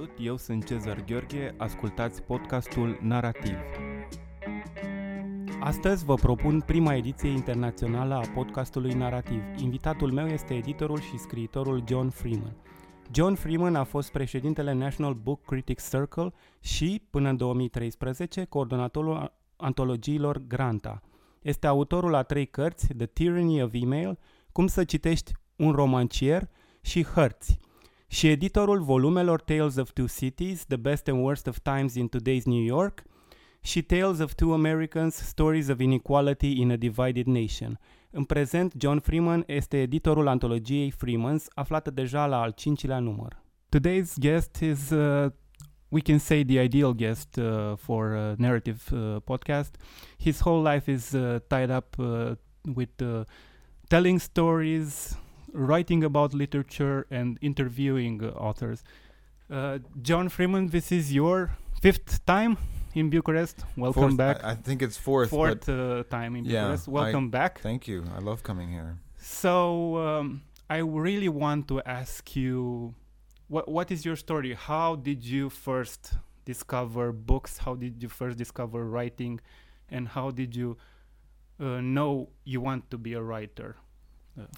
Salut, eu sunt Cezar Gheorghe, ascultați podcastul Narativ. Astăzi vă propun prima ediție internațională a podcastului Narativ. Invitatul meu este editorul și scriitorul John Freeman. John Freeman a fost președintele National Book Critics Circle și, până în 2013, coordonatorul antologiilor Granta. Este autorul a trei cărți, The Tyranny of Email, Cum să citești un romancier și Hărți – și editorul volumelor Tales of Two Cities, The Best and Worst of Times in Today's New York și Tales of Two Americans, Stories of Inequality in a Divided Nation. În prezent, John Freeman este editorul antologiei Freeman's, aflată deja la al cincilea număr. Today's guest is, uh, we can say, the ideal guest uh, for a narrative uh, podcast. His whole life is uh, tied up uh, with uh, telling stories, writing about literature and interviewing uh, authors. Uh, John Freeman, this is your fifth time in Bucharest. Welcome fourth, back. I, I, think it's fourth. Fourth uh, time in yeah, Bucharest. Welcome I, back. Thank you. I love coming here. So um, I really want to ask you, what what is your story? How did you first discover books? How did you first discover writing, and how did you uh, know you want to be a writer?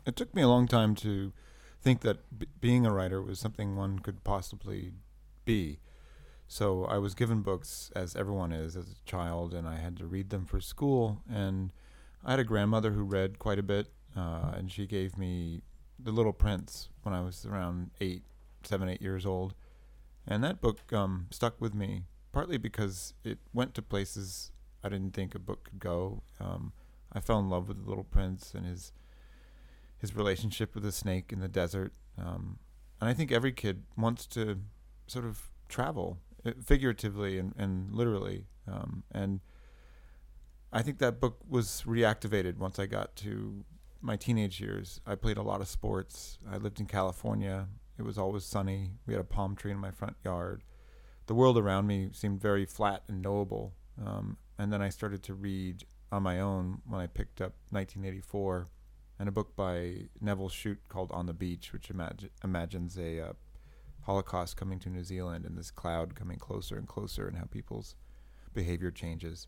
It took me a long time to think that b- being a writer was something one could possibly be. So I was given books, as everyone is, as a child, and I had to read them for school. And I had a grandmother who read quite a bit, uh, and she gave me The Little Prince when I was around eight, seven, eight years old. And that book um, stuck with me, partly because it went to places I didn't think a book could go. Um, I fell in love with The Little Prince and his his relationship with the snake in the desert. Um, and I think every kid wants to sort of travel uh, figuratively and, and literally. Um, and I think that book was reactivated once I got to my teenage years. I played a lot of sports. I lived in California. It was always sunny. We had a palm tree in my front yard. The world around me seemed very flat and knowable. Um, and then I started to read on my own when I picked up 1984 and a book by Nevil Shute called On the Beach, which imagi- imagines a uh, Holocaust coming to New Zealand and this cloud coming closer and closer and how people's behavior changes.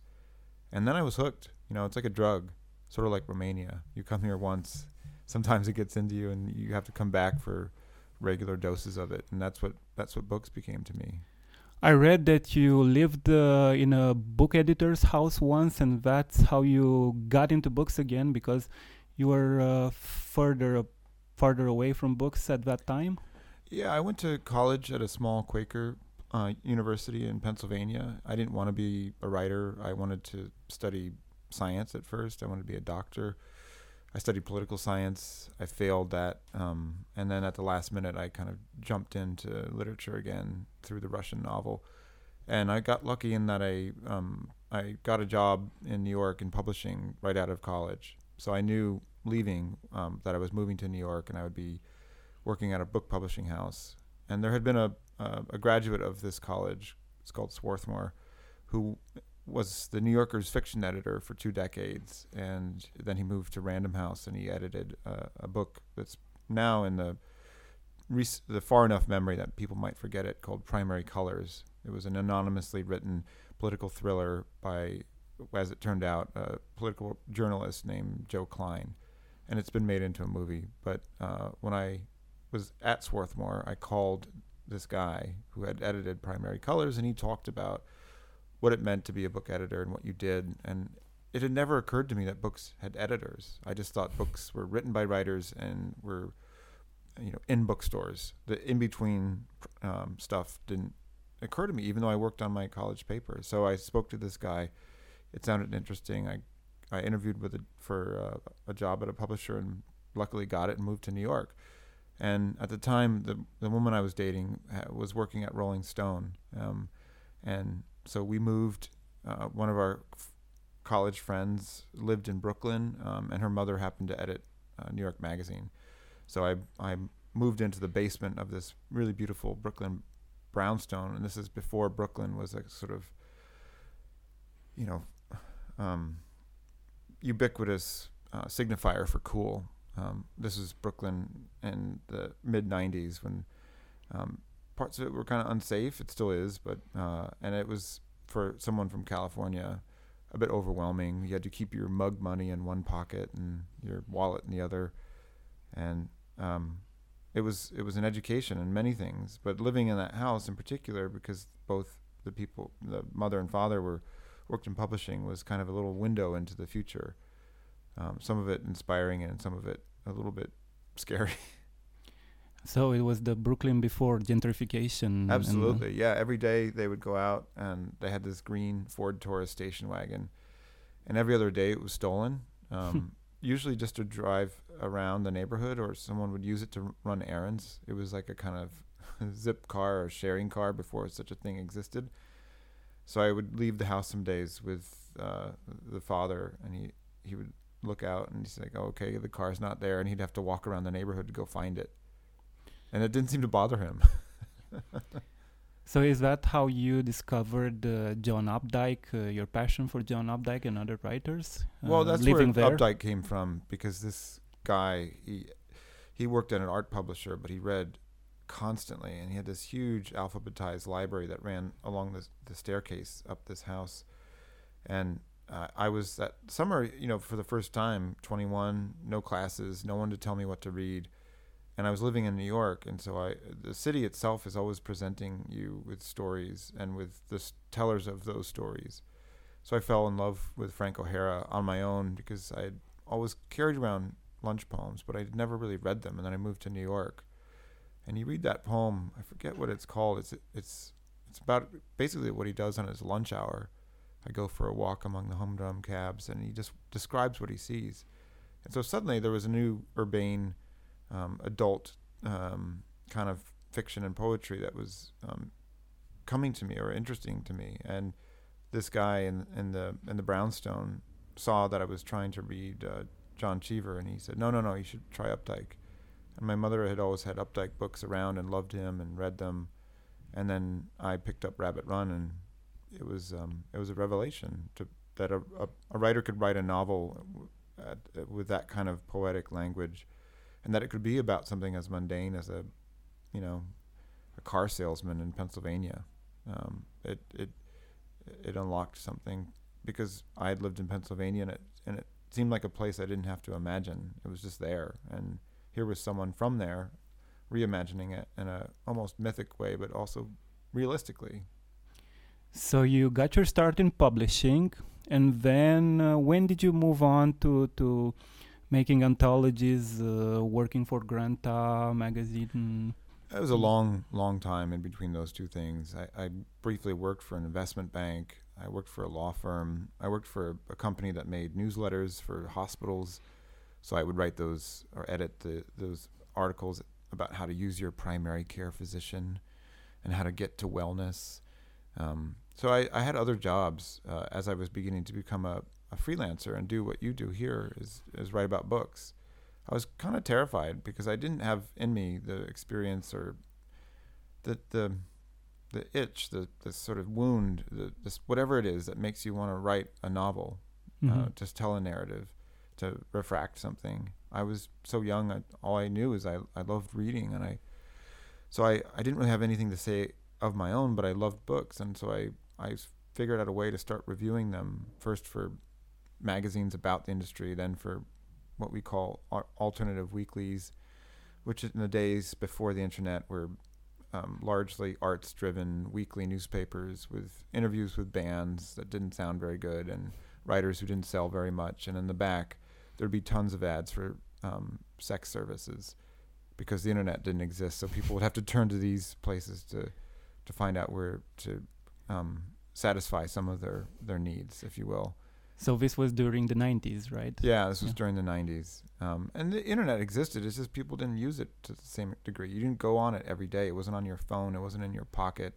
And then I was hooked. You know, it's like a drug, sort of like Romania. You come here once, sometimes it gets into you, and you have to come back for regular doses of it. And that's what that's what books became to me. I read that you lived uh, in a book editor's house once, and that's how you got into books again because you were uh, further farther away from books at that time. Yeah, I went to college at a small Quaker uh, university in Pennsylvania. I didn't want to be a writer. I wanted to study science at first. I wanted to be a doctor. I studied political science. I failed that, um, and then at the last minute, I kind of jumped into literature again through the Russian novel. And I got lucky in that I um, I got a job in New York in publishing right out of college. So I knew leaving um, that I was moving to New York and I would be working at a book publishing house. And there had been a a graduate of this college, it's called Swarthmore, who was the New Yorker's fiction editor for two decades, and then he moved to Random House and he edited uh, a book that's now in the rec- the far enough memory that people might forget it called Primary Colors. It was an anonymously written political thriller by as it turned out, a political journalist named Joe Klein, and it's been made into a movie. But uh, when I was at Swarthmore, I called this guy who had edited Primary Colors, and he talked about what it meant to be a book editor and what you did. And it had never occurred to me that books had editors. I just thought books were written by writers and were, you know, in bookstores. The in between um, stuff didn't occur to me, even though I worked on my college paper. So I spoke to this guy it sounded interesting. I I interviewed with it for uh, a job at a publisher and luckily got it and moved to New York. And at the time, the the woman I was dating was working at Rolling Stone, um, and so we moved. Uh, one of our f- college friends lived in Brooklyn, um, and her mother happened to edit uh, New York Magazine. So I I moved into the basement of this really beautiful Brooklyn brownstone, and this is before Brooklyn was a sort of you know um, ubiquitous uh, signifier for cool. Um, this is Brooklyn in the mid '90s when um, parts of it were kind of unsafe. It still is, but uh, and it was for someone from California a bit overwhelming. You had to keep your mug money in one pocket and your wallet in the other, and um, it was it was an education in many things. But living in that house in particular, because both the people, the mother and father, were worked in publishing, was kind of a little window into the future. Um, some of it inspiring and some of it a little bit scary. So it was the Brooklyn before gentrification. Absolutely, yeah. Every day they would go out and they had this green Ford Taurus station wagon, and every other day it was stolen. Um, usually just to drive around the neighborhood, or someone would use it to run errands. It was like a kind of zip car or sharing car before such a thing existed. So I would leave the house some days with uh, the father, and he he would look out and he's like, oh, "Okay, the car's not there," and he'd have to walk around the neighborhood to go find it and it didn't seem to bother him. so is that how you discovered uh, John Updike, uh, your passion for John Updike and other writers? well, uh, that's where there? Updike came from because this guy he he worked at an art publisher, but he read constantly, and he had this huge alphabetized library that ran along the the staircase up this house, and uh, I was that summer, you know, for the first time, 21, no classes, no one to tell me what to read and I was living in New York, and so I the city itself is always presenting you with stories and with the tellers of those stories. So I fell in love with Frank O'Hara on my own because I had always carried around lunch poems, but I had never really read them. And then I moved to New York, and you read that poem. I forget what it's called. It's it's it's about basically what he does on his lunch hour. I go for a walk among the humdrum cabs, and he just describes what he sees. And so suddenly there was a new urbane um, adult um, kind of fiction and poetry that was um, coming to me or interesting to me. And this guy in in the in the brownstone saw that I was trying to read uh, John Cheever, and he said, "No, no, no, you should try Updike." And my mother had always had Updike books around and loved him and read them. And then I picked up Rabbit Run, and it was um, it was a revelation to, that a, a, a writer could write a novel at, with that kind of poetic language and that it could be about something as mundane as a, you know, a car salesman in Pennsylvania. Um, it it it unlocked something because I had lived in Pennsylvania and it and it seemed like a place I didn't have to imagine. It was just there, and here was someone from there, reimagining it in a almost mythic way, but also realistically. So you got your start in publishing, and then uh, when did you move on to to making anthologies, uh, working for Granta magazine. It was a long, long time in between those two things. I, I, briefly worked for an investment bank. I worked for a law firm. I worked for a company that made newsletters for hospitals. So I would write those or edit the, those articles about how to use your primary care physician and how to get to wellness. Um, so I, I, had other jobs uh, as I was beginning to become a, a freelancer and do what you do here is is write about books. I was kind of terrified because I didn't have in me the experience or the the the itch, the the sort of wound, the this whatever it is that makes you want to write a novel, uh, mm-hmm. uh, to tell a narrative, to refract something. I was so young. I, all I knew is I I loved reading, and I so I I didn't really have anything to say of my own, but I loved books, and so I I figured out a way to start reviewing them first for magazines about the industry, then for what we call alternative weeklies, which in the days before the internet were um, largely arts driven weekly newspapers with interviews with bands that didn't sound very good and writers who didn't sell very much. And in the back, there'd be tons of ads for um, sex services because the internet didn't exist. So people would have to turn to these places to to find out where to um, satisfy some of their their needs, if you will. So this was during the 90s, right? Yeah, this was yeah. during the 90s. Um, and the internet existed. It's just people didn't use it to the same degree. You didn't go on it every day. It wasn't on your phone. It wasn't in your pocket.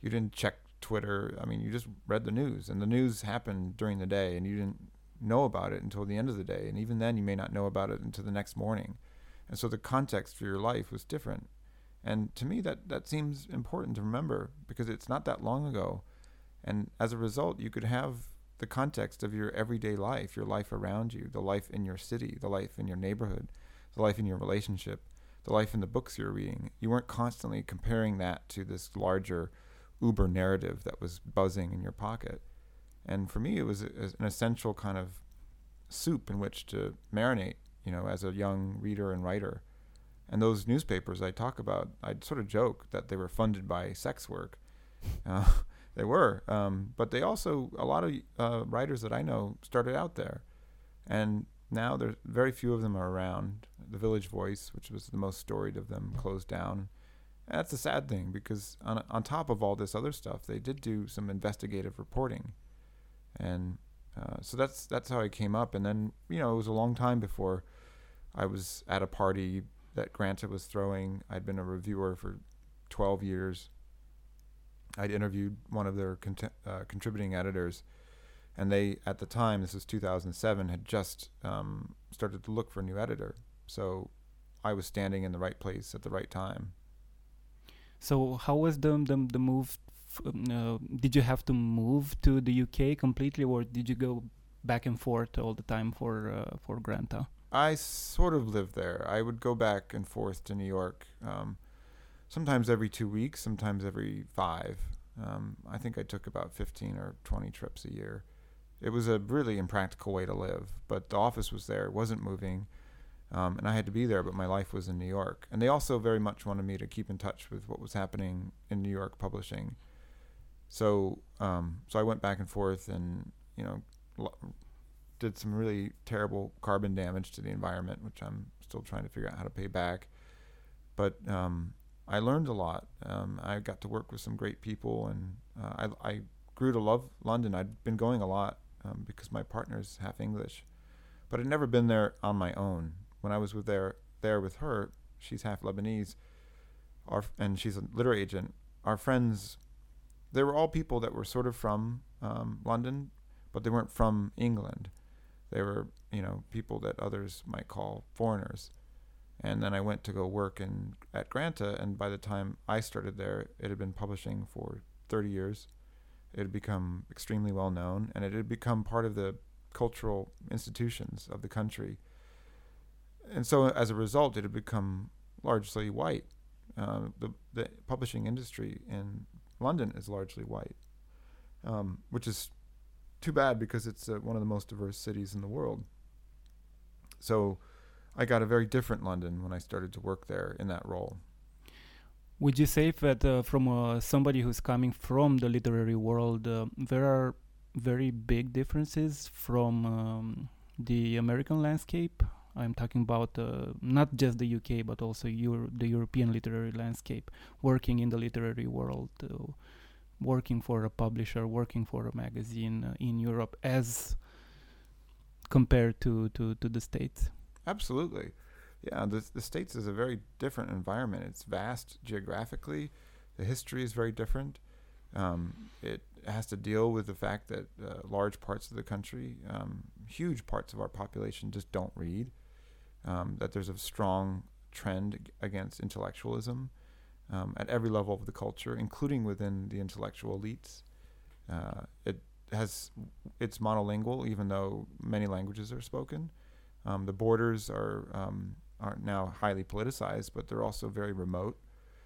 You didn't check Twitter. I mean, you just read the news. And the news happened during the day, and you didn't know about it until the end of the day. And even then, you may not know about it until the next morning. And so the context for your life was different. And to me, that, that seems important to remember because it's not that long ago. And as a result, you could have the context of your everyday life, your life around you, the life in your city, the life in your neighborhood, the life in your relationship, the life in the books you were reading. You weren't constantly comparing that to this larger uber narrative that was buzzing in your pocket. And for me, it was a, an essential kind of soup in which to marinate, you know, as a young reader and writer. And those newspapers I talk about, I'd sort of joke that they were funded by sex work. Uh, they were, um, but they also a lot of uh, writers that I know started out there, and now there's very few of them are around. The Village Voice, which was the most storied of them, closed down. And that's a sad thing because on on top of all this other stuff, they did do some investigative reporting, and uh, so that's that's how I came up. And then you know it was a long time before I was at a party that Granta was throwing. I'd been a reviewer for 12 years. I'd interviewed one of their uh, contributing editors and they at the time this was 2007 had just um, started to look for a new editor so i was standing in the right place at the right time so how was the the, the move uh, did you have to move to the uk completely or did you go back and forth all the time for uh, for granta i sort of lived there i would go back and forth to new york um, sometimes every two weeks sometimes every five um, I think I took about 15 or 20 trips a year it was a really impractical way to live. But the office was there; it wasn't moving, um, and I had to be there. But my life was in New York, and they also very much wanted me to keep in touch with what was happening in New York publishing. So, um, so I went back and forth, and you know, did some really terrible carbon damage to the environment, which I'm still trying to figure out how to pay back. But um, I learned a lot. Um, I got to work with some great people, and uh, I, I grew to love London. I'd been going a lot um, because my partner's half English, but I'd never been there on my own. When I was with there there with her, she's half Lebanese, our and she's a literary agent. Our friends, they were all people that were sort of from um, London, but they weren't from England. They were you know people that others might call foreigners. And then I went to go work in at Granta, and by the time I started there, it had been publishing for 30 years it had become extremely well known, and it had become part of the cultural institutions of the country. And so, as a result, it had become largely white. Uh, the, the publishing industry in London is largely white, um, which is too bad because it's uh, one of the most diverse cities in the world. So, I got a very different London when I started to work there in that role. Would you say that uh, from uh, somebody who's coming from the literary world, uh, there are very big differences from um, the American landscape? I'm talking about uh, not just the UK, but also Euro the European literary landscape, working in the literary world, uh, working for a publisher, working for a magazine uh, in Europe, as compared to, to, to the States. Absolutely. Yeah, the the states is a very different environment. It's vast geographically. The history is very different. Um, it has to deal with the fact that uh, large parts of the country, um, huge parts of our population, just don't read. Um, that there's a strong trend against intellectualism um, at every level of the culture, including within the intellectual elites. Uh, it has it's monolingual, even though many languages are spoken. Um, the borders are um, aren't now highly politicized, but they're also very remote.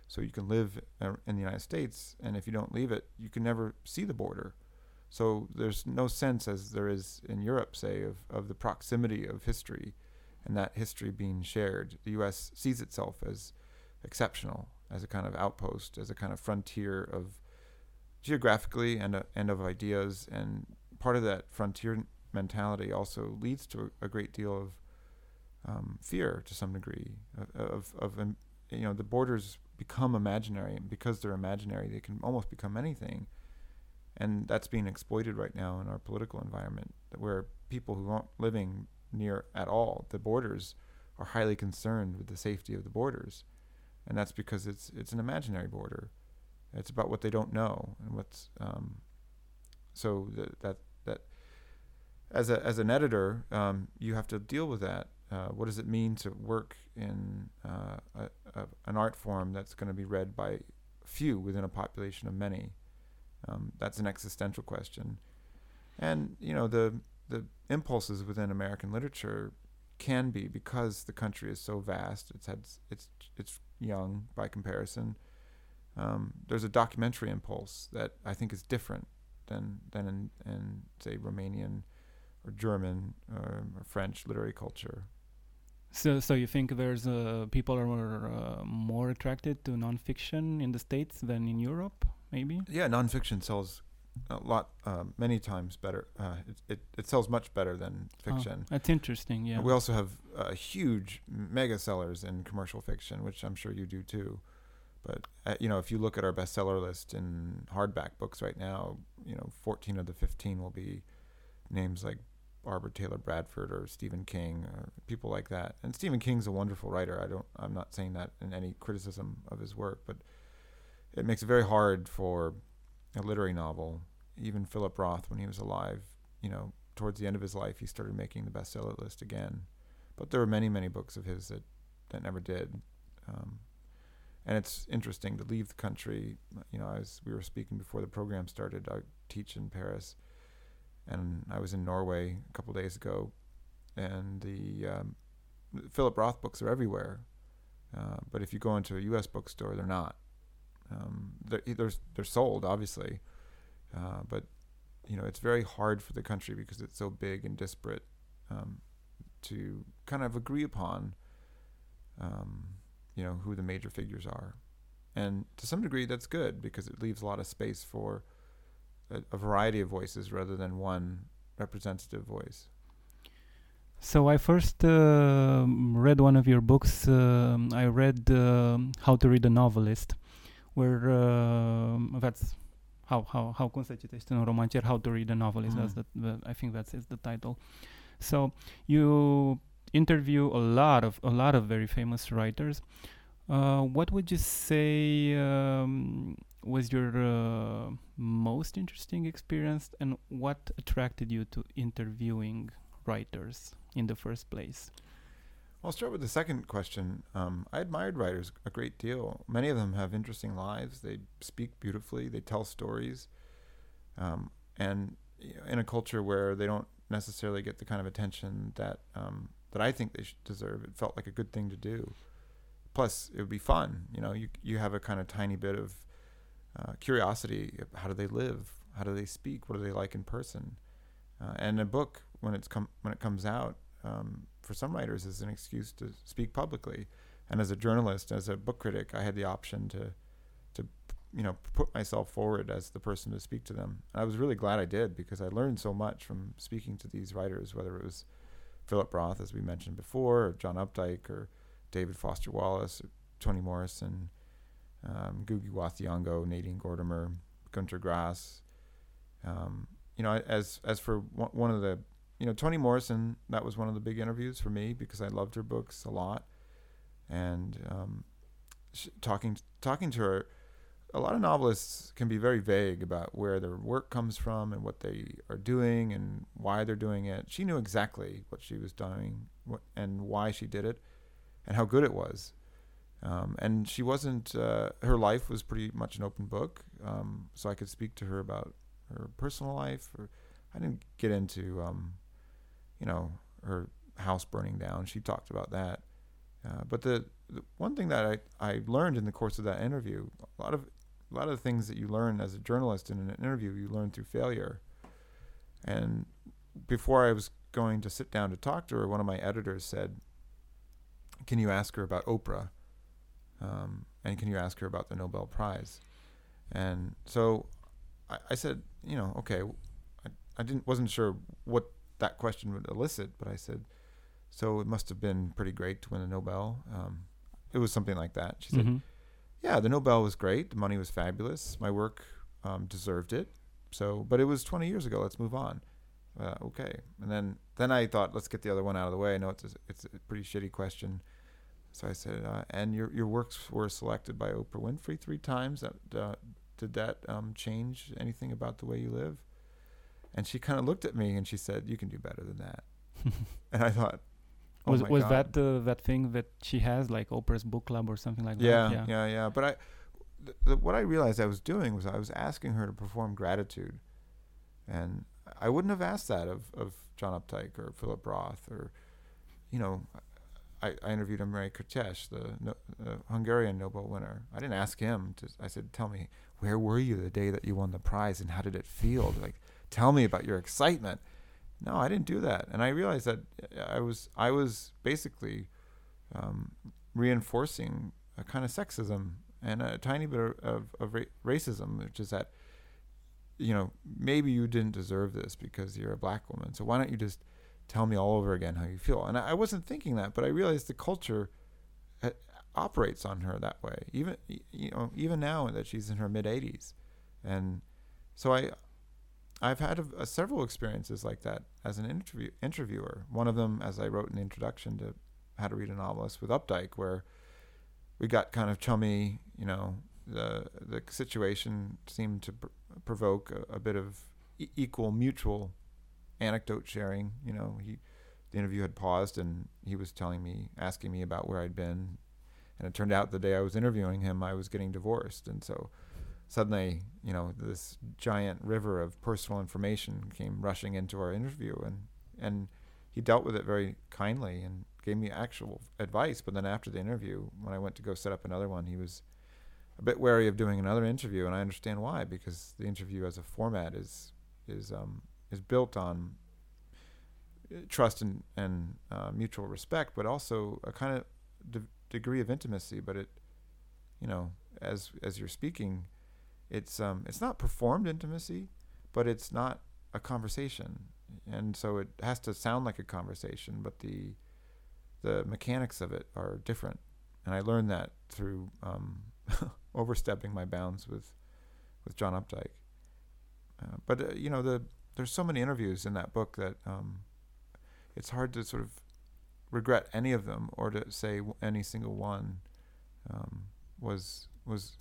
So you can live in the United States, and if you don't leave it, you can never see the border. So there's no sense, as there is in Europe, say, of, of the proximity of history and that history being shared. The U.S. sees itself as exceptional, as a kind of outpost, as a kind of frontier of geographically and, uh, and of ideas. And part of that frontier mentality also leads to a, a great deal of um, fear to some degree of, of, of um, you know the borders become imaginary and because they're imaginary they can almost become anything and that's being exploited right now in our political environment where people who aren't living near at all the borders are highly concerned with the safety of the borders and that's because it's it's an imaginary border it's about what they don't know and what's um, so that that that as a as an editor um, you have to deal with that uh, what does it mean to work in uh, a, a, an art form that's going to be read by few within a population of many? Um, that's an existential question. And you know the the impulses within American literature can be because the country is so vast. It's had it's it's young by comparison. Um, there's a documentary impulse that I think is different than than in, in say Romanian or German or, or French literary culture. So, so you think there's uh, people are uh, more attracted to nonfiction in the states than in Europe, maybe? Yeah, nonfiction sells a lot, uh, many times better. Uh, it, it, it sells much better than Oh, fiction. that's interesting. Yeah. We also have uh, huge mega sellers in commercial fiction, which I'm sure you do too. But uh, you know, if you look at our bestseller list in hardback books right now, you know, 14 of the 15 will be names like Barbara Taylor Bradford or Stephen King or people like that. And Stephen King's a wonderful writer. I don't. I'm not saying that in any criticism of his work, but it makes it very hard for a literary novel. Even Philip Roth, when he was alive, you know, towards the end of his life, he started making the bestseller list again. But there were many, many books of his that, that never did. Um, and it's interesting to leave the country. You know, as we were speaking before the program started, I teach in Paris, and I was in Norway a couple days ago, and the um, Philip Roth books are everywhere. Uh, but if you go into a U.S. bookstore, they're not. Um, they're, they're they're sold, obviously, uh, but you know it's very hard for the country because it's so big and disparate um, to kind of agree upon, um, you know, who the major figures are, and to some degree that's good because it leaves a lot of space for a, a variety of voices rather than one representative voice. So I first uh, read one of your books. um I read um How to Read a Novelist, where um that's how how how cum se citește în romancier How to Read a novel is Mm. the, the I think that's is the title. So you interview a lot of a lot of very famous writers. Uh, what would you say um, was your uh, most interesting experience, and what attracted you to interviewing writers in the first place? I'll start with the second question. Um, I admired writers a great deal. Many of them have interesting lives. They speak beautifully. They tell stories, um, and you know, in a culture where they don't necessarily get the kind of attention that um, that I think they deserve, it felt like a good thing to do. Plus, it would be fun. You know, you you have a kind of tiny bit of uh, curiosity. How do they live? How do they speak? What are they like in person? Uh, and a book, when it's come when it comes out, um, for some writers, is an excuse to speak publicly. And as a journalist, as a book critic, I had the option to, to, you know, put myself forward as the person to speak to them. And I was really glad I did because I learned so much from speaking to these writers, whether it was Philip Roth, as we mentioned before, or John Updike, or David Foster Wallace, or Toni Morrison, um, Ngugi wa Thiong'o, Nadine Gordimer, Gunter Grass. Um, you know, as as for one of the, you know, Toni Morrison, that was one of the big interviews for me because I loved her books a lot, and um, sh- talking talking to her, a lot of novelists can be very vague about where their work comes from and what they are doing and why they're doing it. She knew exactly what she was doing and why she did it, and how good it was. Um, and she wasn't. Uh, her life was pretty much an open book, um, so I could speak to her about her personal life. Or I didn't get into, um, you know, her house burning down. She talked about that. Uh, but the, the one thing that I, I learned in the course of that interview, a lot of a lot of the things that you learn as a journalist in an interview, you learn through failure. And before I was going to sit down to talk to her, one of my editors said, "Can you ask her about Oprah?" Um, and can you ask her about the Nobel Prize? And so I, I said, you know, okay, I, I didn't wasn't sure what that question would elicit, but I said, so it must have been pretty great to win a Nobel. Um, it was something like that. She said, Mhm. yeah, the Nobel was great. The money was fabulous. My work um, deserved it. So, but it was 20 years ago. Let's move on. Uh, okay. And then, then I thought, let's get the other one out of the way. I know it's a, it's a pretty shitty question. So I said, uh, and your your works were selected by Oprah Winfrey three times. That, uh, did that um, change anything about the way you live? And she kind of looked at me and she said, "You can do better than that." and I thought, oh was was God. that uh, that thing that she has like Oprah's book club or something like yeah, that? Yeah, yeah, yeah, But I, th- th- what I realized I was doing was I was asking her to perform gratitude, and I wouldn't have asked that of, of John Updike or Philip Roth or you know, I, I interviewed Imre Kertész, the, no, the Hungarian Nobel winner. I didn't ask him to. I said, "Tell me, where were you the day that you won the prize, and how did it feel? Like, tell me about your excitement." No, I didn't do that, and I realized that uh, I was I was basically um, reinforcing a kind of sexism and a tiny bit of, of ra- racism, which is that you know maybe you didn't deserve this because you're a black woman, so why don't you just tell me all over again how you feel? And I, I wasn't thinking that, but I realized the culture uh, operates on her that way, even you know even now that she's in her mid 80s, and so I I've had a, a several experiences like that as an interview interviewer. One of them, as I wrote in the introduction to How to Read a Novelist with Updike, where we got kind of chummy. You know, the the situation seemed to pr- provoke a, a, bit of equal mutual anecdote sharing. You know, he the interview had paused and he was telling me, asking me about where I'd been, and it turned out the day I was interviewing him, I was getting divorced, and so suddenly, you know, this giant river of personal information came rushing into our interview, and and he dealt with it very kindly and gave me actual advice. But then after the interview, when I went to go set up another one, he was a bit wary of doing another interview, and I understand why because the interview as a format is is um, is built on uh, trust and and uh, mutual respect, but also a kind of de- degree of intimacy. But it, you know, as as you're speaking, it's um it's not performed intimacy, but it's not a conversation, and so it has to sound like a conversation, but the the mechanics of it are different, and I learned that through um, overstepping my bounds with with John Updike. Uh, but uh, you know the there's so many interviews in that book that um, it's hard to sort of regret any of them or to say any single one um, was was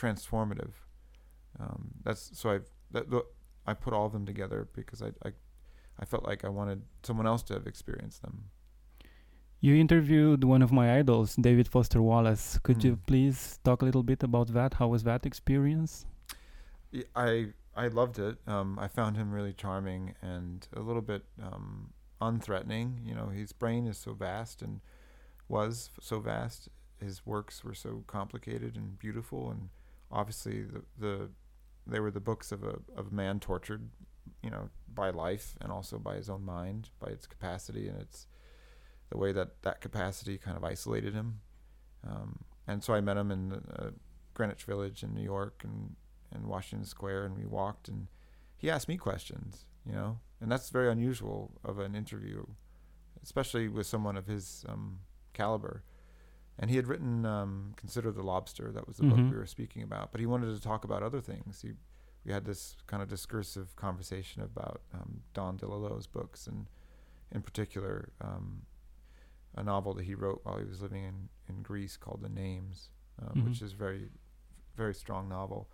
transformative. Um, that's so I've that, I put all of them together because I, I I felt like I wanted someone else to have experienced them. You interviewed one of my idols, David Foster Wallace. Could mm. you hmm. please talk a little bit about that? How was that experience? I I loved it. Um, I found him really charming and a little bit um, unthreatening. You know, his brain is so vast and was so vast. His works were so complicated and beautiful, and obviously the, the they were the books of a of man tortured, you know, by life and also by his own mind, by its capacity and its the way that that capacity kind of isolated him. Um, and so I met him in uh, Greenwich Village in New York and and Washington Square, and we walked, and he asked me questions, you know, and that's very unusual of an interview, especially with someone of his um, caliber and he had written um, "Consider the Lobster." That was the mm-hmm. book we were speaking about. But he wanted to talk about other things. He, we had this kind of discursive conversation about um, Don DeLillo's books, and in particular, um, a novel that he wrote while he was living in, in Greece called "The Names," um, mm-hmm. which is a very, very strong novel.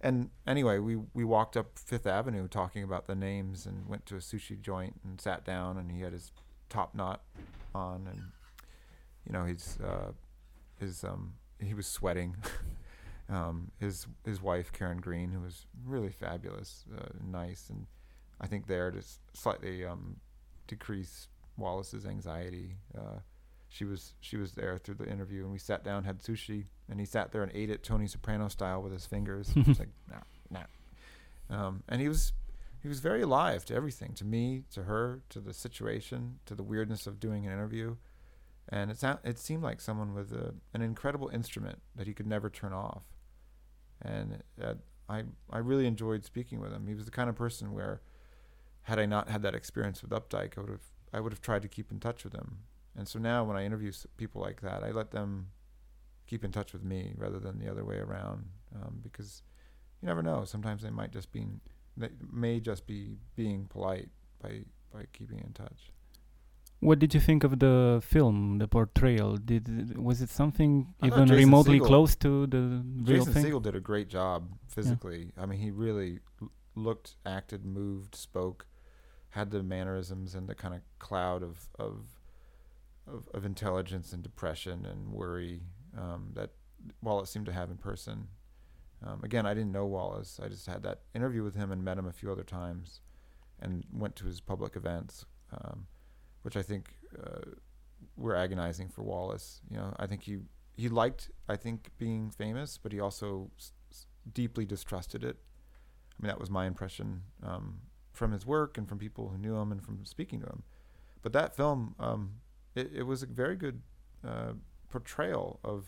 And anyway, we we walked up Fifth Avenue talking about the names, and went to a sushi joint and sat down, and he had his top knot on and you know, he's uh, his um, he was sweating. um, his his wife Karen Green, who was really fabulous, uh, nice, and I think there to slightly um, decrease Wallace's anxiety. Uh, she was she was there through the interview, and we sat down, had sushi, and he sat there and ate it Tony Soprano style with his fingers. It's like nah, nah. Um, and he was he was very alive to everything, to me, to her, to the situation, to the weirdness of doing an interview and it sound, it seemed like someone with a, an incredible instrument that he could never turn off. And uh, I I really enjoyed speaking with him. He was the kind of person where, had I not had that experience with Updike, I would have I would have tried to keep in touch with him. And so now when I interview people like that, I let them keep in touch with me rather than the other way around, um, because you never know. Sometimes they might just be they may just be being polite by by keeping in touch. What did you think of the film, the portrayal? Did was it something even remotely Segel, close to the real Jason thing? Segel did a great job physically. Yeah. I mean, he really looked, acted, moved, spoke, had the mannerisms and the kind of cloud of of of, of intelligence and depression and worry um, that Wallace seemed to have in person. Um, again, I didn't know Wallace. I just had that interview with him and met him a few other times, and went to his public events. Um, which I think uh, were agonizing for Wallace. You know, I think he he liked I think being famous, but he also s- s- deeply distrusted it. I mean, that was my impression um, from his work and from people who knew him and from speaking to him. But that film, um, it, it was a very good uh, portrayal of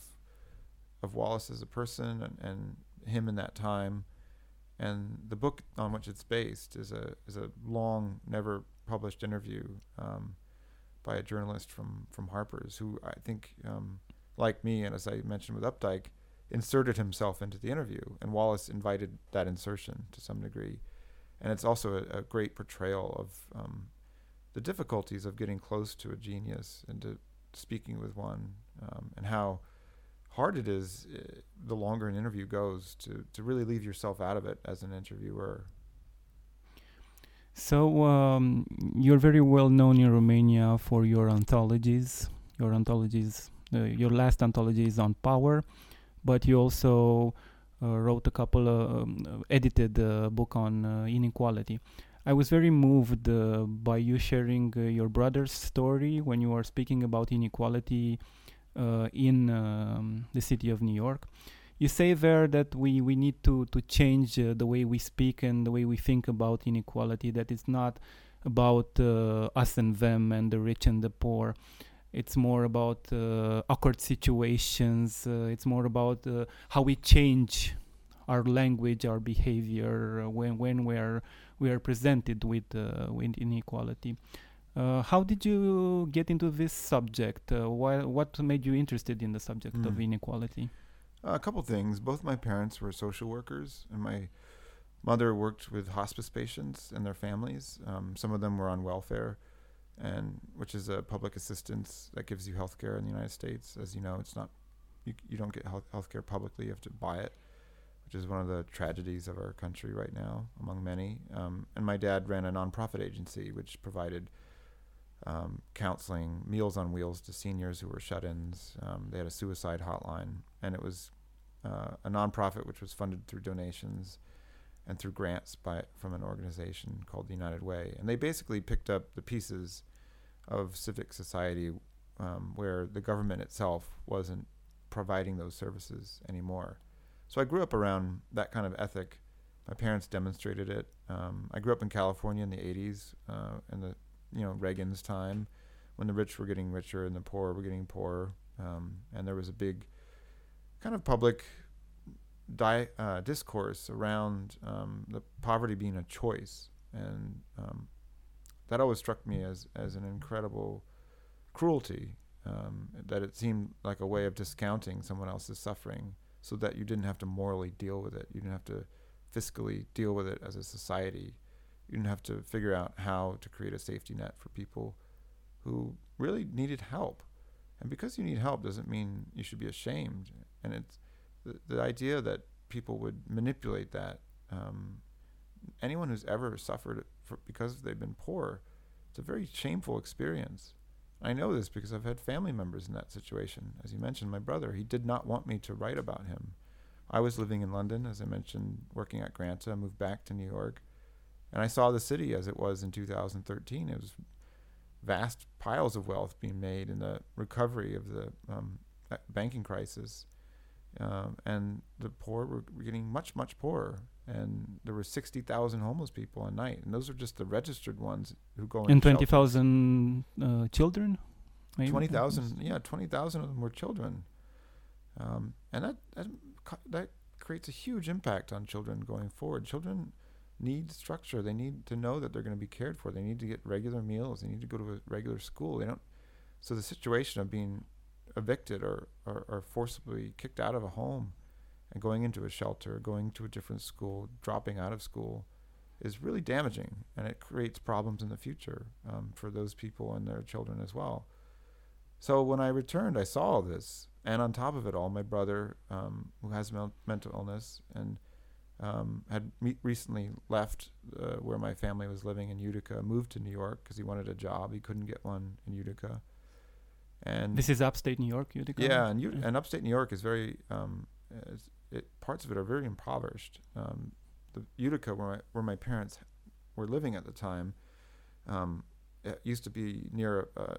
of Wallace as a person and, and him in that time. And the book on which it's based is a is a long, never published interview um, by a journalist from from Harper's, who I think, um, like me, and as I mentioned with Updike, inserted himself into the interview, and Wallace invited that insertion to some degree. And it's also a, a great portrayal of um, the difficulties of getting close to a genius and to speaking with one, um, and how hard it is uh, the longer an interview goes to to really leave yourself out of it as an interviewer. So um, you're very well known in Romania for your anthologies. Your anthologies, uh, your last anthology is on power, but you also uh, wrote a couple, of, um, edited a book on uh, inequality. I was very moved uh, by you sharing uh, your brother's story when you were speaking about inequality in um, the city of New York. You say there that we, we need to, to change uh, the way we speak and the way we think about inequality, that it's not about uh, us and them and the rich and the poor. It's more about uh, awkward situations. Uh, it's more about uh, how we change our language, our behavior uh, when when we're we are presented with uh, with inequality. Uh, how did you get into this subject? Uh, why, what made you interested in the subject of Mm. inequality? A couple things. Both my parents were social workers, and my mother worked with hospice patients and their families. Um, some of them were on welfare, and which is a public assistance that gives you health care in the United States. As you know, it's not you, you don't get health care publicly; you have to buy it, which is one of the tragedies of our country right now, among many. Um, and my dad ran a nonprofit agency which provided um, counseling, Meals on Wheels to seniors who were shut-ins. Um, they had a suicide hotline, and it was uh, a nonprofit which was funded through donations and through grants by from an organization called the United Way. And they basically picked up the pieces of civic society um, where the government itself wasn't providing those services anymore. So I grew up around that kind of ethic. My parents demonstrated it. Um, I grew up in California in the 80s, uh, in the you know Reagan's time, when the rich were getting richer and the poor were getting poorer, um, and there was a big kind of public di- uh, discourse around um, the poverty being a choice, and um, that always struck me as as an incredible cruelty. Um, that it seemed like a way of discounting someone else's suffering, so that you didn't have to morally deal with it. You didn't have to fiscally deal with it as a society. You didn't have to figure out how to create a safety net for people who really needed help. And because you need help doesn't mean you should be ashamed. And it's the, the idea that people would manipulate that. Um, anyone who's ever suffered for, because they've been poor, it's a very shameful experience. I know this because I've had family members in that situation. As you mentioned, my brother, he did not want me to write about him. I was living in London, as I mentioned, working at Granta. I moved back to New York, and I saw the city as it was in 2013. It was vast piles of wealth being made in the recovery of the um, banking crisis, um, and the poor were were getting much, much poorer. And there were 60,000 homeless people a night, and those are just the registered ones who go And in twenty thousand uh, children. Twenty thousand, yeah, twenty thousand of them were children, um, and that, that that creates a huge impact on children going forward. Children need structure; they need to know that they're going to be cared for. They need to get regular meals. They need to go to a regular school. They don't. So the situation of being evicted or, or, or forcibly kicked out of a home and going into a shelter, going to a different school, dropping out of school, is really damaging, and it creates problems in the future um, for those people and their children as well. So when I returned, I saw all this, and on top of it all, my brother, um, who has mel- mental illness and um, had me- recently left uh, where my family was living in Utica, moved to New York because he wanted a job. He couldn't get one in Utica, and This is upstate New York, Utica. yeah, and U- Yeah. and upstate New York is very um, is, it parts of it are very impoverished. Um, the Utica, where my where my parents were living at the time, um, it used to be near a,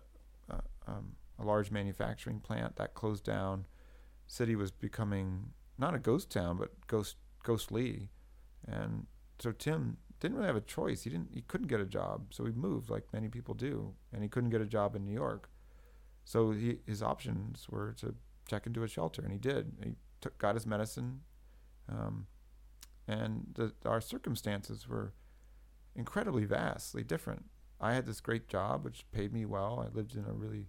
a, um, a large manufacturing plant that closed down. City was becoming not a ghost town, but ghost ghostly, and so Tim didn't really have a choice. He didn't. He couldn't get a job, so he moved like many people do, and he couldn't get a job in New York. So he, his options were to check into a shelter, and he did. He took, got his medicine, um, and the, our circumstances were incredibly vastly different. I had this great job, which paid me well. I lived in a really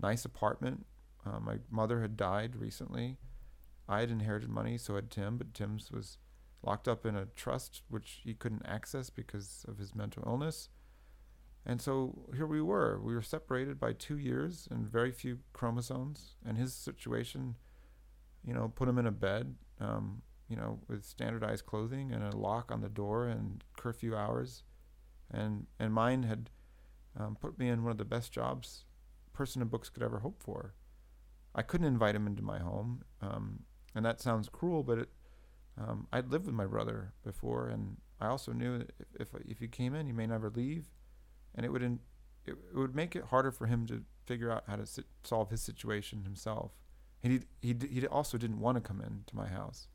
nice apartment. Uh, my mother had died recently. I had inherited money, so had Tim, but Tim's was locked up in a trust which he couldn't access because of his mental illness. And so here we were. We were separated by two years and very few chromosomes. And his situation, you know, put him in a bed, um, you know, with standardized clothing and a lock on the door and curfew hours. And and mine had um, put me in one of the best jobs person in books could ever hope for. I couldn't invite him into my home, um, and that sounds cruel, but it, um, I'd lived with my brother before, and I also knew that if if he came in, he may never leave, and it would in, it, it would make it harder for him to figure out how to sit, solve his situation himself. He he he also didn't want to come into my house.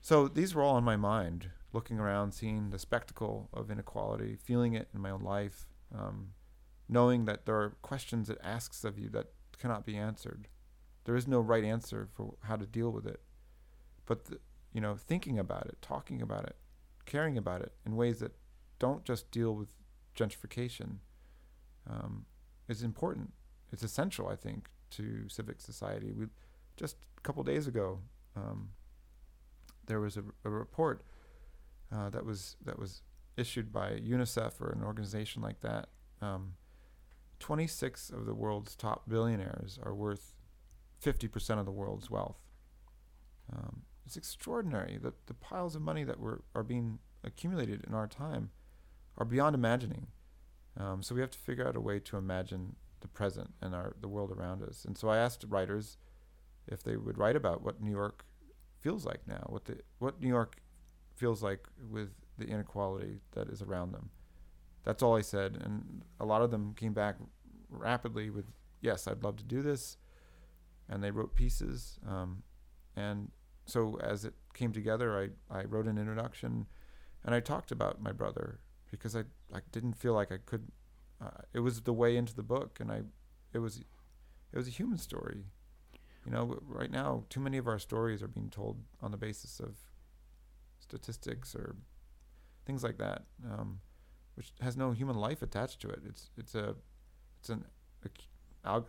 So these were all on my mind, looking around, seeing the spectacle of inequality, feeling it in my own life, um, knowing that there are questions it asks of you that cannot be answered. There is no right answer for how to deal with it but the, you know, thinking about it, talking about it, caring about it in ways that don't just deal with gentrification um, is important. It's essential, I think, to civic society. We just a couple days ago, um, there was a, a report uh, that was that was issued by UNICEF or an organization like that. Um, 26 of the world's top billionaires are worth 50% of the world's wealth. Um, it's extraordinary. The, the piles of money that were, are being accumulated in our time are beyond imagining. Um, so we have to figure out a way to imagine the present and our the world around us. And so I asked writers if they would write about what New York feels like now, what the what New York feels like with the inequality that is around them. That's all I said, and a lot of them came back rapidly with, "Yes, I'd love to do this," and they wrote pieces. Um, and so as it came together, I, I wrote an introduction, and I talked about my brother because I I didn't feel like I could. Uh, it was the way into the book, and I it was it was a human story. You know, right now, too many of our stories are being told on the basis of statistics or things like that, um, which has no human life attached to it. It's it's a it's an uh,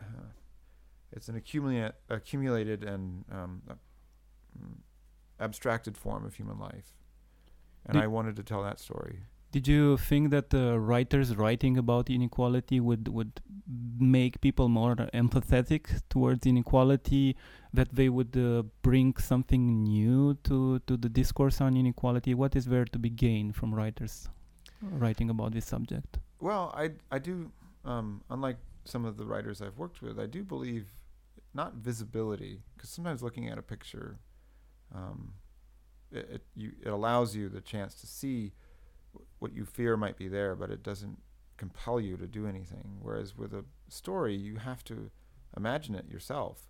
it's an accumulate accumulated and um, abstracted form of human life. And did I wanted to tell that story. Did you think that writers writing about inequality would would make people more empathetic towards inequality? That they would uh, bring something new to to the discourse on inequality? What is there to be gained from writers writing about this subject? Well, I I do. Um, unlike some of the writers I've worked with, I do believe not visibility because sometimes looking at a picture um, it, it, you, it allows you the chance to see what you fear might be there, but it doesn't compel you to do anything. Whereas with a story, you have to imagine it yourself.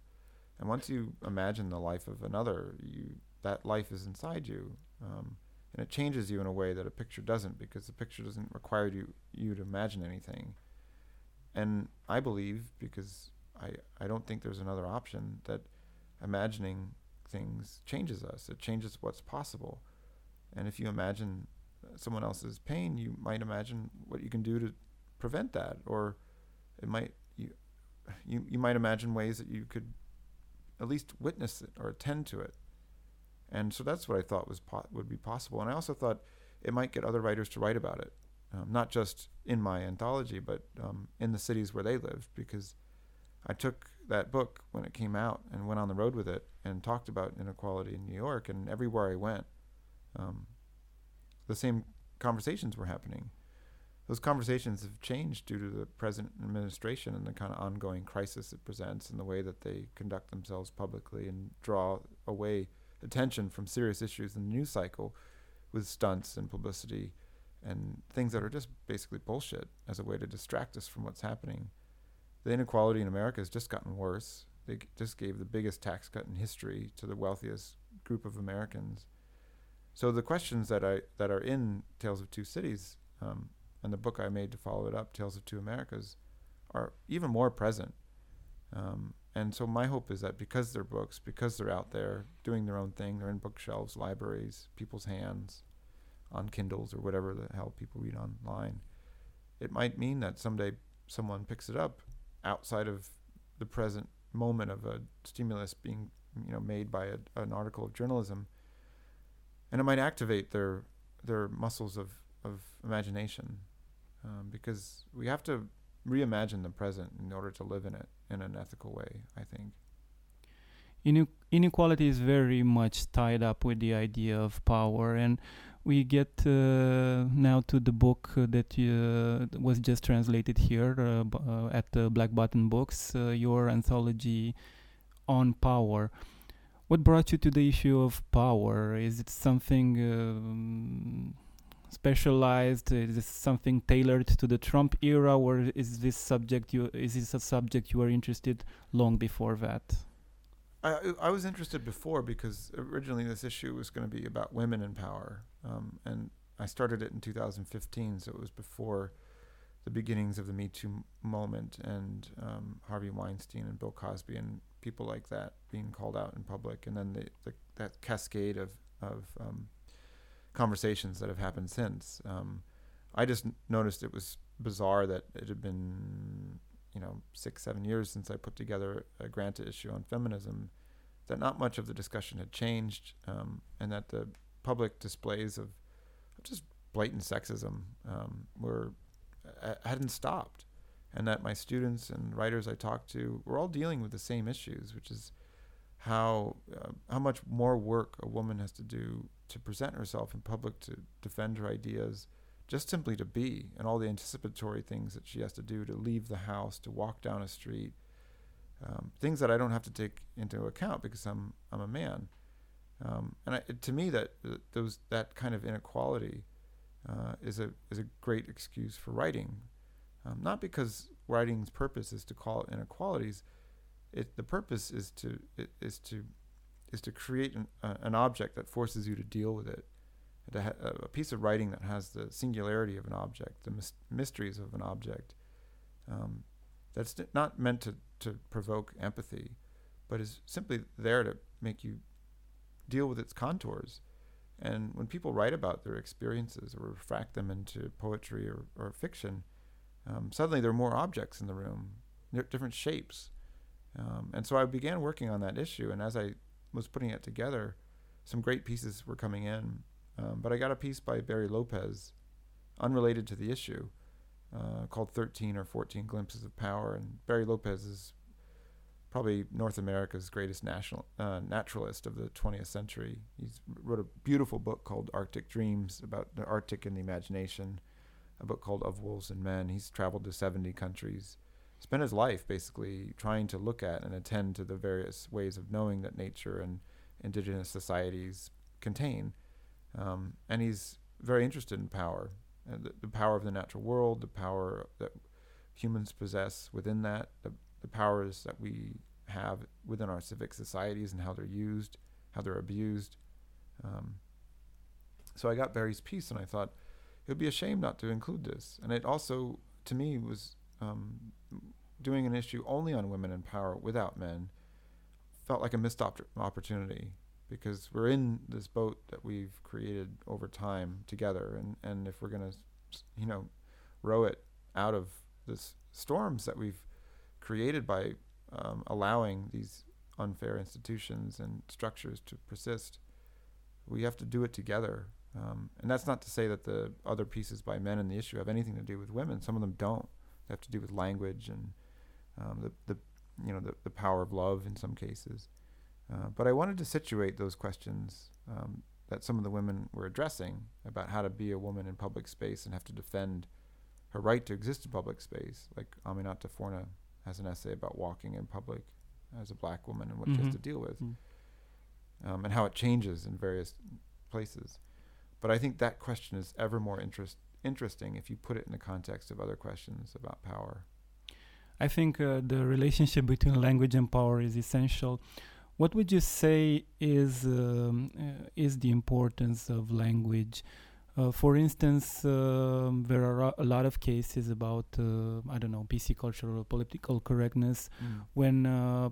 And once you imagine the life of another, you that life is inside you, um, and it changes you in a way that a picture doesn't, because the picture doesn't require you you to imagine anything. And I believe, because I I don't think there's another option, that imagining things changes us. It changes what's possible. And if you imagine someone else's pain, you might imagine what you can do to prevent that, or it might you you you might imagine ways that you could at least witness it or attend to it. And so that's what I thought was po- would be possible. And I also thought it might get other writers to write about it, um, not just in my anthology, but um, in the cities where they lived, because I took that book when it came out and went on the road with it and talked about inequality in New York and everywhere I went, um, the same conversations were happening. Those conversations have changed due to the present administration and the kind of ongoing crisis it presents and the way that they conduct themselves publicly and draw away attention from serious issues in the news cycle with stunts and publicity and things that are just basically bullshit as a way to distract us from what's happening. The inequality in America has just gotten worse. They just gave the biggest tax cut in history to the wealthiest group of Americans. So the questions that I that are in Tales of Two Cities um, and the book I made to follow it up, Tales of Two Americas, are even more present. Um, and so my hope is that because they're books, because they're out there doing their own thing, they're in bookshelves, libraries, people's hands, on Kindles or whatever the hell people read online. It might mean that someday someone picks it up outside of the present moment of a stimulus being, you know, made by a, an article of journalism, and it might activate their their muscles of of imagination, um, because we have to reimagine the present in order to live in it in an ethical way. I think. Inequality is very much tied up with the idea of power, and we get uh, now to the book that uh, was just translated here uh, b- uh, at Black Button Books, uh, your anthology on power. What brought you to the issue of power? Is it something um, specialized? Is it something tailored to the Trump era, or is this subject you is this a subject you were interested long before that? I I was interested before because originally this issue was going to be about women in power, um, and I started it in 2015, so it was before the beginnings of the Me Too moment and um, Harvey Weinstein and Bill Cosby and people like that being called out in public, and then the, the that cascade of of um, conversations that have happened since. Um, I just noticed it was bizarre that it had been you know six seven years since I put together a Granta issue on feminism, that not much of the discussion had changed, um, and that the public displays of just blatant sexism um, were uh, hadn't stopped, and that my students and writers I talk to were all dealing with the same issues, which is how uh, how much more work a woman has to do to present herself in public to defend her ideas just simply to be and all the anticipatory things that she has to do to leave the house, to walk down a street, um, things that I don't have to take into account because I'm I'm a man. Um, and I, to me, that uh, those that kind of inequality uh, is a is a great excuse for writing, um, not because writing's purpose is to call it inequalities. It the purpose is to it, is to is to create an, uh, an object that forces you to deal with it ha- a piece of writing that has the singularity of an object, the mysteries of an object, um, that's not meant to, to provoke empathy, but is simply there to make you deal with its contours. And when people write about their experiences or refract them into poetry or, or fiction, um, suddenly there are more objects in the room, different shapes. Um, and so I began working on that issue. And as I was putting it together, some great pieces were coming in. Um, but I got a piece by Barry Lopez, unrelated to the issue, uh, called 13 or 14 Glimpses of Power. And Barry Lopez is probably North America's greatest national uh, naturalist of the 20th century. He's wrote a beautiful book called Arctic Dreams about the Arctic and the imagination, a book called Of Wolves and Men. He's traveled to 70 countries, spent his life basically trying to look at and attend to the various ways of knowing that nature and indigenous societies contain. Um, and he's very interested in power, the, the, power of the natural world, the power that humans possess within that, the, the powers that we have within our civic societies and how they're used, how they're abused. Um, so I got Barry's piece, and I thought it would be a shame not to include this. And it also, to me, was um, doing an issue only on women in power without men felt like a missed op- opportunity because we're in this boat that we've created over time together and and if we're going to you know row it out of this storms that we've created by um, allowing these unfair institutions and structures to persist we have to do it together um, and that's not to say that the other pieces by men in the issue have anything to do with women some of them don't they have to do with language and um, the, the you know the, the power of love in some cases uh, but I wanted to situate those questions um, that some of the women were addressing about how to be a woman in public space and have to defend her right to exist in public space. Like Aminatta Forna has an essay about walking in public as a black woman and what mm-hmm. she has mm-hmm. to deal with, mm. um, and how it changes in various places. But I think that question is ever more interest interesting if you put it in the context of other questions about power. I think uh, the relationship between language and power is essential. What would you say is um, uh, is the importance of language? Uh, for instance, um, there are a lot of cases about uh, I don't know PC culture or political correctness Mm. when uh,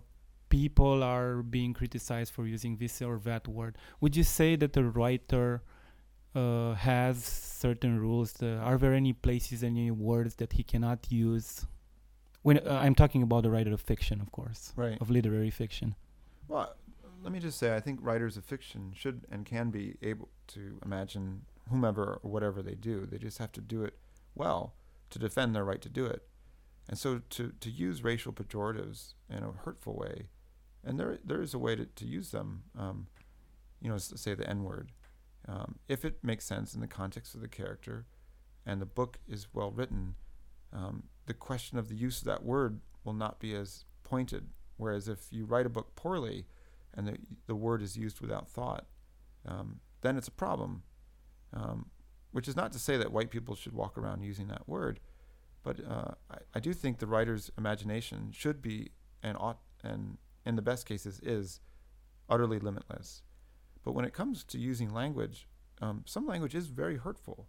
people are being criticized for using this or that word. Would you say that a writer uh, has certain rules? Uh, are there any places, any words that he cannot use? When uh, I'm talking about the writer of fiction, of course, Right. of literary fiction. Well, let me just say, I think writers of fiction should and can be able to imagine whomever or whatever they do. They just have to do it well to defend their right to do it. And so to, to use racial pejoratives in a hurtful way, and there there is a way to, to use them, um, you know, say the N word, um, if it makes sense in the context of the character, and the book is well written, um, the question of the use of that word will not be as pointed. Whereas if you write a book poorly, and the the word is used without thought, um, then it's a problem. Um, which is not to say that white people should walk around using that word, but uh, I, I do think the writer's imagination should be and ought and in the best cases is utterly limitless. But when it comes to using language, um, some language is very hurtful,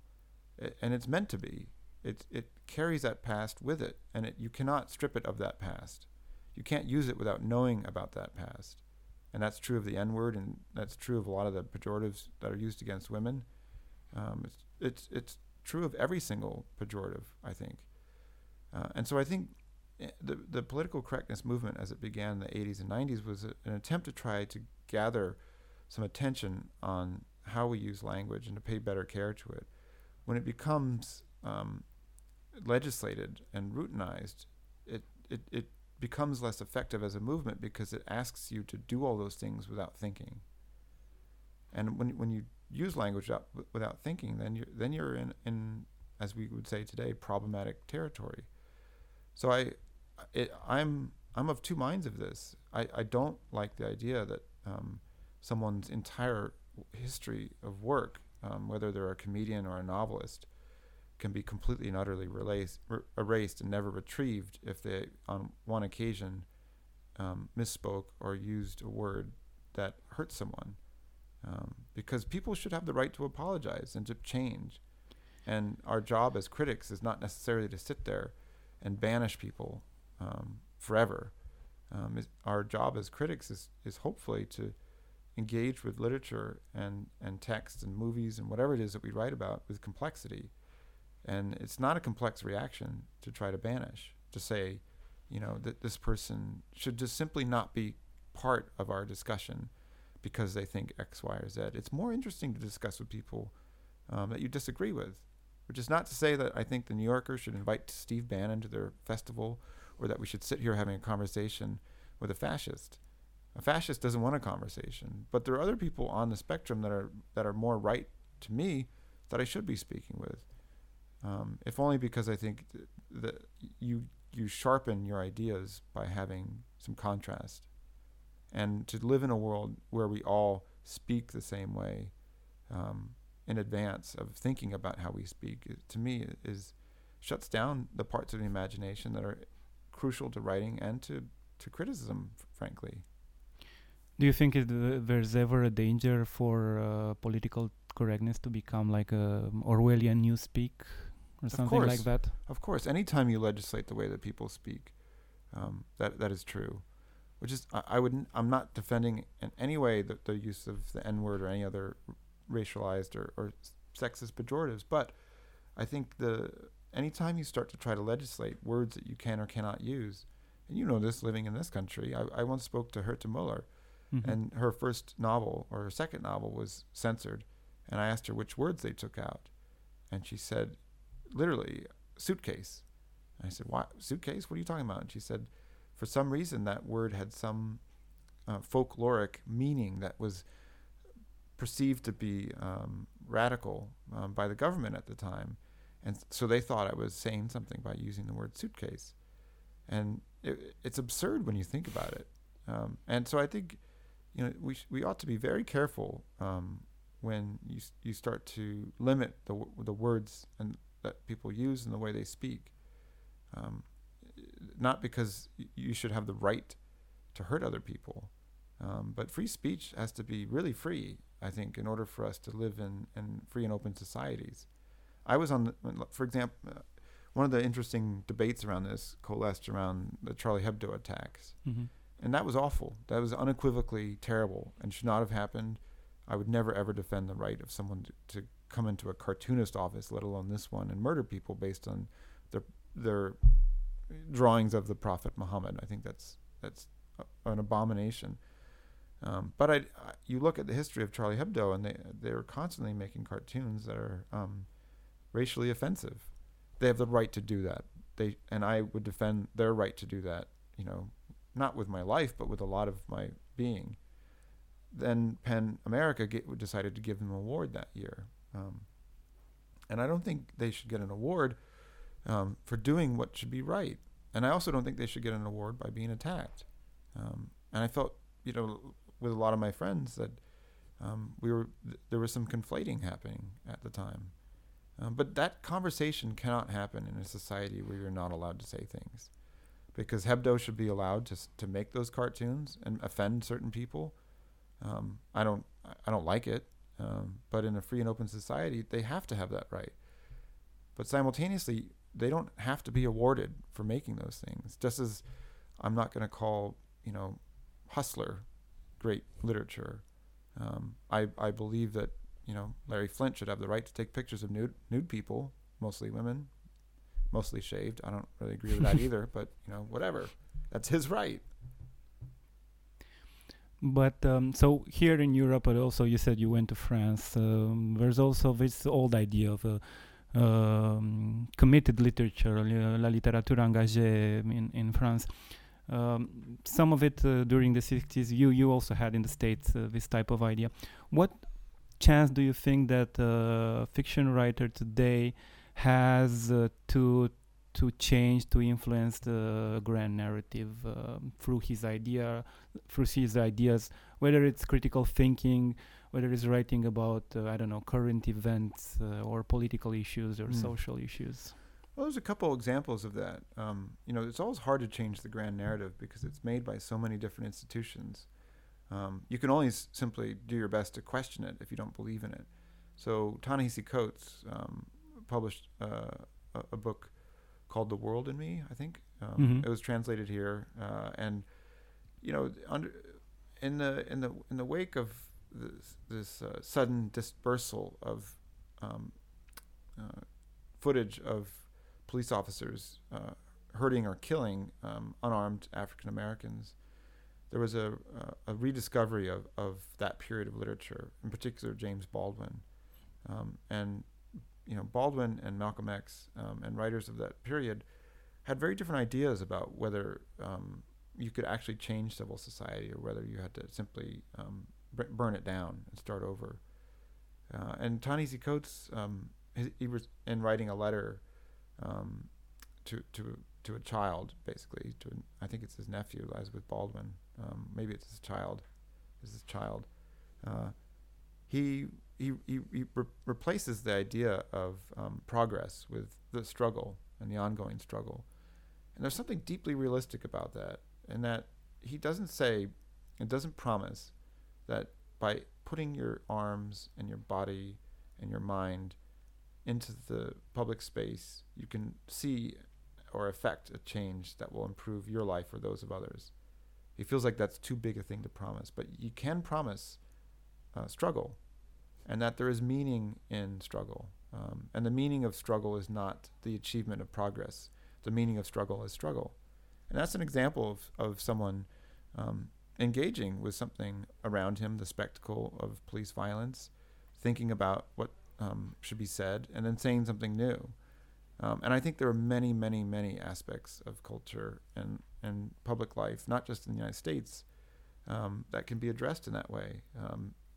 and it's meant to be. It it carries that past with it, and it, you cannot strip it of that past. You can't use it without knowing about that past, and that's true of the N word, and that's true of a lot of the pejoratives that are used against women. Um, it's it's it's true of every single pejorative, I think. Uh, and so I think eh, the the political correctness movement, as it began in the 80s and 90s, was a, an attempt to try to gather some attention on how we use language and to pay better care to it. When it becomes um, legislated and routinized, it, it it becomes less effective as a movement because it asks you to do all those things without thinking. And when when you use language without, without thinking, then you then you're in in as we would say today problematic territory. So I, it, I'm I'm of two minds of this. I, I don't like the idea that um, someone's entire history of work, um, whether they're a comedian or a novelist, can be completely and utterly erased, er- erased and never retrieved if they, on one occasion, um, misspoke or used a word that hurt someone. Um, because people should have the right to apologize and to change. And our job as critics is not necessarily to sit there and banish people um, forever. Um, our job as critics is, is hopefully to engage with literature and, and text and movies and whatever it is that we write about with complexity. And it's not a complex reaction to try to banish, to say, you know, that this person should just simply not be part of our discussion because they think X, Y, or Z. It's more interesting to discuss with people um, that you disagree with, which is not to say that I think the New Yorker should invite Steve Bannon to their festival or that we should sit here having a conversation with a fascist. A fascist doesn't want a conversation, but there are other people on the spectrum that are that are more right to me that I should be speaking with. Um, if only because I think th- that you you sharpen your ideas by having some contrast, and to live in a world where we all speak the same way um, in advance of thinking about how we speak, to me is shuts down the parts of the imagination that are crucial to writing and to to criticism, frankly. Do you think it, uh, there's ever a danger for uh, political correctness to become like a Orwellian newspeak or Of something like that? Of course, anytime you legislate the way that people speak, um, that that is true. Which is, I, I would, I'm not defending in any way the, the use of the N word or any other r- racialized or, or sexist pejoratives, but I think the anytime you start to try to legislate words that you can or cannot use, and you know this living in this country, I, I once spoke to Herta Muller, Mhm. and her first novel or her second novel was censored. And i asked her which words they took out. And she said literally suitcase. And i said why suitcase? What are you talking about? And she said for some reason that word had some uh, folkloric meaning that was perceived to be um, radical um, by the government at the time. And so they thought i was saying something by using the word suitcase. And it, it's absurd when you think about it. Um, and so i think you know, we sh- we ought to be very careful um, when you s- you start to limit the w- the words and that people use and the way they speak. Um, not because y- you should have the right to hurt other people, um, but free speech has to be really free. I think in order for us to live in, in free and open societies. I was on, the, for example, uh, one of the interesting debates around this coalesced around the Charlie Hebdo attacks. Mm-hmm. And that was awful. That was unequivocally terrible and should not have happened. I would never ever defend the right of someone to, to come into a cartoonist office, let alone this one, and murder people based on their their drawings of the Prophet Muhammad. I think that's that's an abomination. Um, but I, I, you look at the history of Charlie Hebdo, and they they're constantly making cartoons that are um, racially offensive. They have the right to do that. They and I would defend their right to do that. You know, not with my life, but with a lot of my being. Then PEN America get, decided to give them an award that year, um, and I don't think they should get an award um, for doing what should be right. And I also don't think they should get an award by being attacked. Um, and I felt, you know, with a lot of my friends that um, we were th- there was some conflating happening at the time. Um, but that conversation cannot happen in a society where you're not allowed to say things, because Hebdo should be allowed to to make those cartoons and offend certain people. Um, I don't I don't like it, um, but in a free and open society, they have to have that right. But simultaneously, they don't have to be awarded for making those things. Just as I'm not going to call you know Hustler great literature. Um, I I believe that you know Larry Flynt should have the right to take pictures of nude nude people, mostly women, mostly shaved. I don't really agree with that either, but you know whatever, that's his right. But um, so here in Europe, but also you said you went to France. Um, there's also this old idea of a um, committed literature, uh, la littérature engagée in, in France. Um, some of it uh, during the 60s, you, you also had in the States uh, this type of idea. What chance do you think that a fiction writer today has uh, to to change, to influence the grand narrative um, through his idea, through his ideas, whether it's critical thinking, whether it's writing about uh, I don't know current events uh, or political issues or Mm. social issues. Well, there's a couple examples of that. Um, you know, it's always hard to change the grand narrative because it's made by so many different institutions. Um, you can only s- simply do your best to question it if you don't believe in it. So Ta-Nehisi Coates um, published uh, a, a book called "The World in Me." I think um, Mhm. it was translated here, uh, and you know, under in the in the in the wake of this, this uh, sudden dispersal of um, uh, footage of police officers uh, hurting or killing um, unarmed African Americans, there was a, a, a rediscovery of, of that period of literature, in particular James Baldwin. Um, and, you know, Baldwin and Malcolm X um, and writers of that period had very different ideas about whether um, you could actually change civil society or whether you had to simply um, br- burn it down and start over. Uh, and Ta-Nehisi Coates, um, he, he was in writing a letter um, to to to a child, basically. To an, I think it's his nephew, with Baldwin. Um, maybe it's his child. It's his child. Uh, he he he, he re- replaces the idea of um, progress with the struggle and the ongoing struggle. And there's something deeply realistic about that, in that he doesn't say, it doesn't promise that by putting your arms and your body and your mind into the public space, you can see or affect a change that will improve your life or those of others. He feels like that's too big a thing to promise, but you can promise uh, struggle, and that there is meaning in struggle. Um, and the meaning of struggle is not the achievement of progress. The meaning of struggle is struggle, and that's an example of of someone um, engaging with something around him, the spectacle of police violence, thinking about what um, should be said, and then saying something new. Um, and I think there are many, many, many aspects of culture and, and public life, not just in the United States, um, that can be addressed in that way.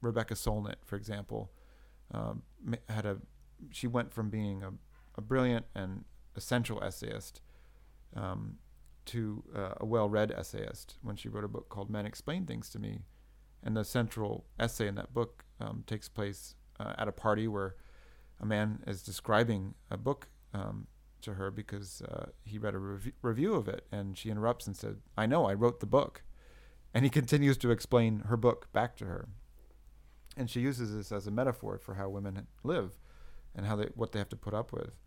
Rebecca Solnit, for example, um, had a she went from being a, a brilliant and essential essayist um, to uh, a well-read essayist when she wrote a book called Men Explain Things to Me, and the central essay in that book um, takes place uh, at a party where a man is describing a book um, to her because uh, he read a rev- review of it, and she interrupts and said, "I know, I wrote the book," and he continues to explain her book back to her, and she uses this as a metaphor for how women live, and how they what they have to put up with,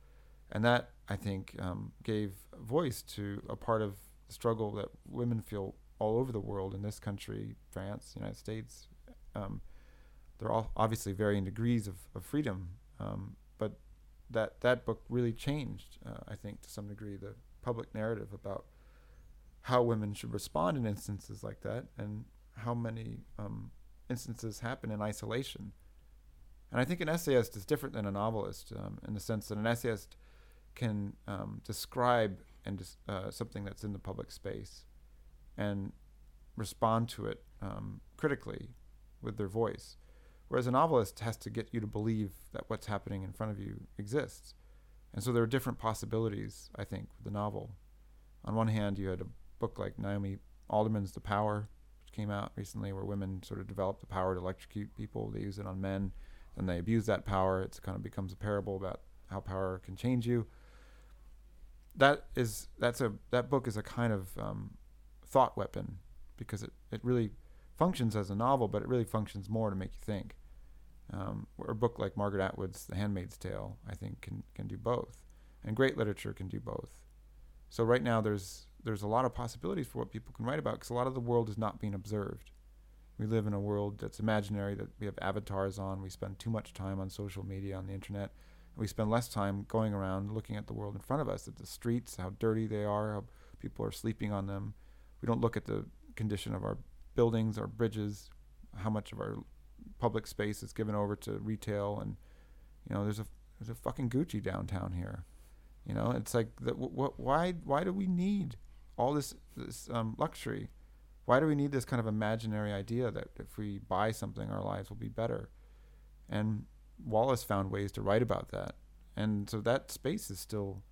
and that I think um, gave voice to a part of the struggle that women feel all over the world in this country, France, United States. Um, they're all obviously varying degrees of, of freedom, um, but that that book really changed, uh, I think, to some degree, the public narrative about how women should respond in instances like that, and how many um, instances happen in isolation. And I think an essayist is different than a novelist um, in the sense that an essayist can um, describe and uh, something that's in the public space and respond to it um, critically with their voice. Whereas a novelist has to get you to believe that what's happening in front of you exists. And so there are different possibilities, I think, with the novel. On one hand, you had a book like Naomi Alderman's The Power, came out recently, where women sort of develop the power to electrocute people. They use it on men, and they abuse that power. It kind of becomes a parable about how power can change you. That is that's a that book is a kind of um, thought weapon because it, it really functions as a novel, but it really functions more to make you think. Um, or a book like Margaret Atwood's The Handmaid's Tale, I think, can can do both, and great literature can do both. So right now, there's there's a lot of possibilities for what people can write about because a lot of the world is not being observed. We live in a world that's imaginary that we have avatars on. We spend too much time on social media, on the internet. And We spend less time going around looking at the world in front of us, at the streets, how dirty they are, how people are sleeping on them. We don't look at the condition of our buildings, our bridges, how much of our public space is given over to retail, and you know, there's a there's a fucking Gucci downtown here. You know, it's like the, wh- why why do we need all this this um, luxury? Why do we need this kind of imaginary idea that if we buy something, our lives will be better? And Wallace found ways to write about that, and so that space is still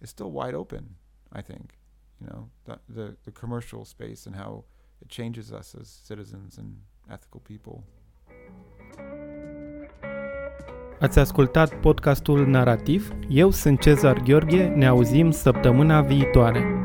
is still wide open. I think, you know, the the, the commercial space and how it changes us as citizens and ethical people. Ați ascultat podcastul Narativ? Eu sunt Cezar Gheorghe, ne auzim săptămâna viitoare.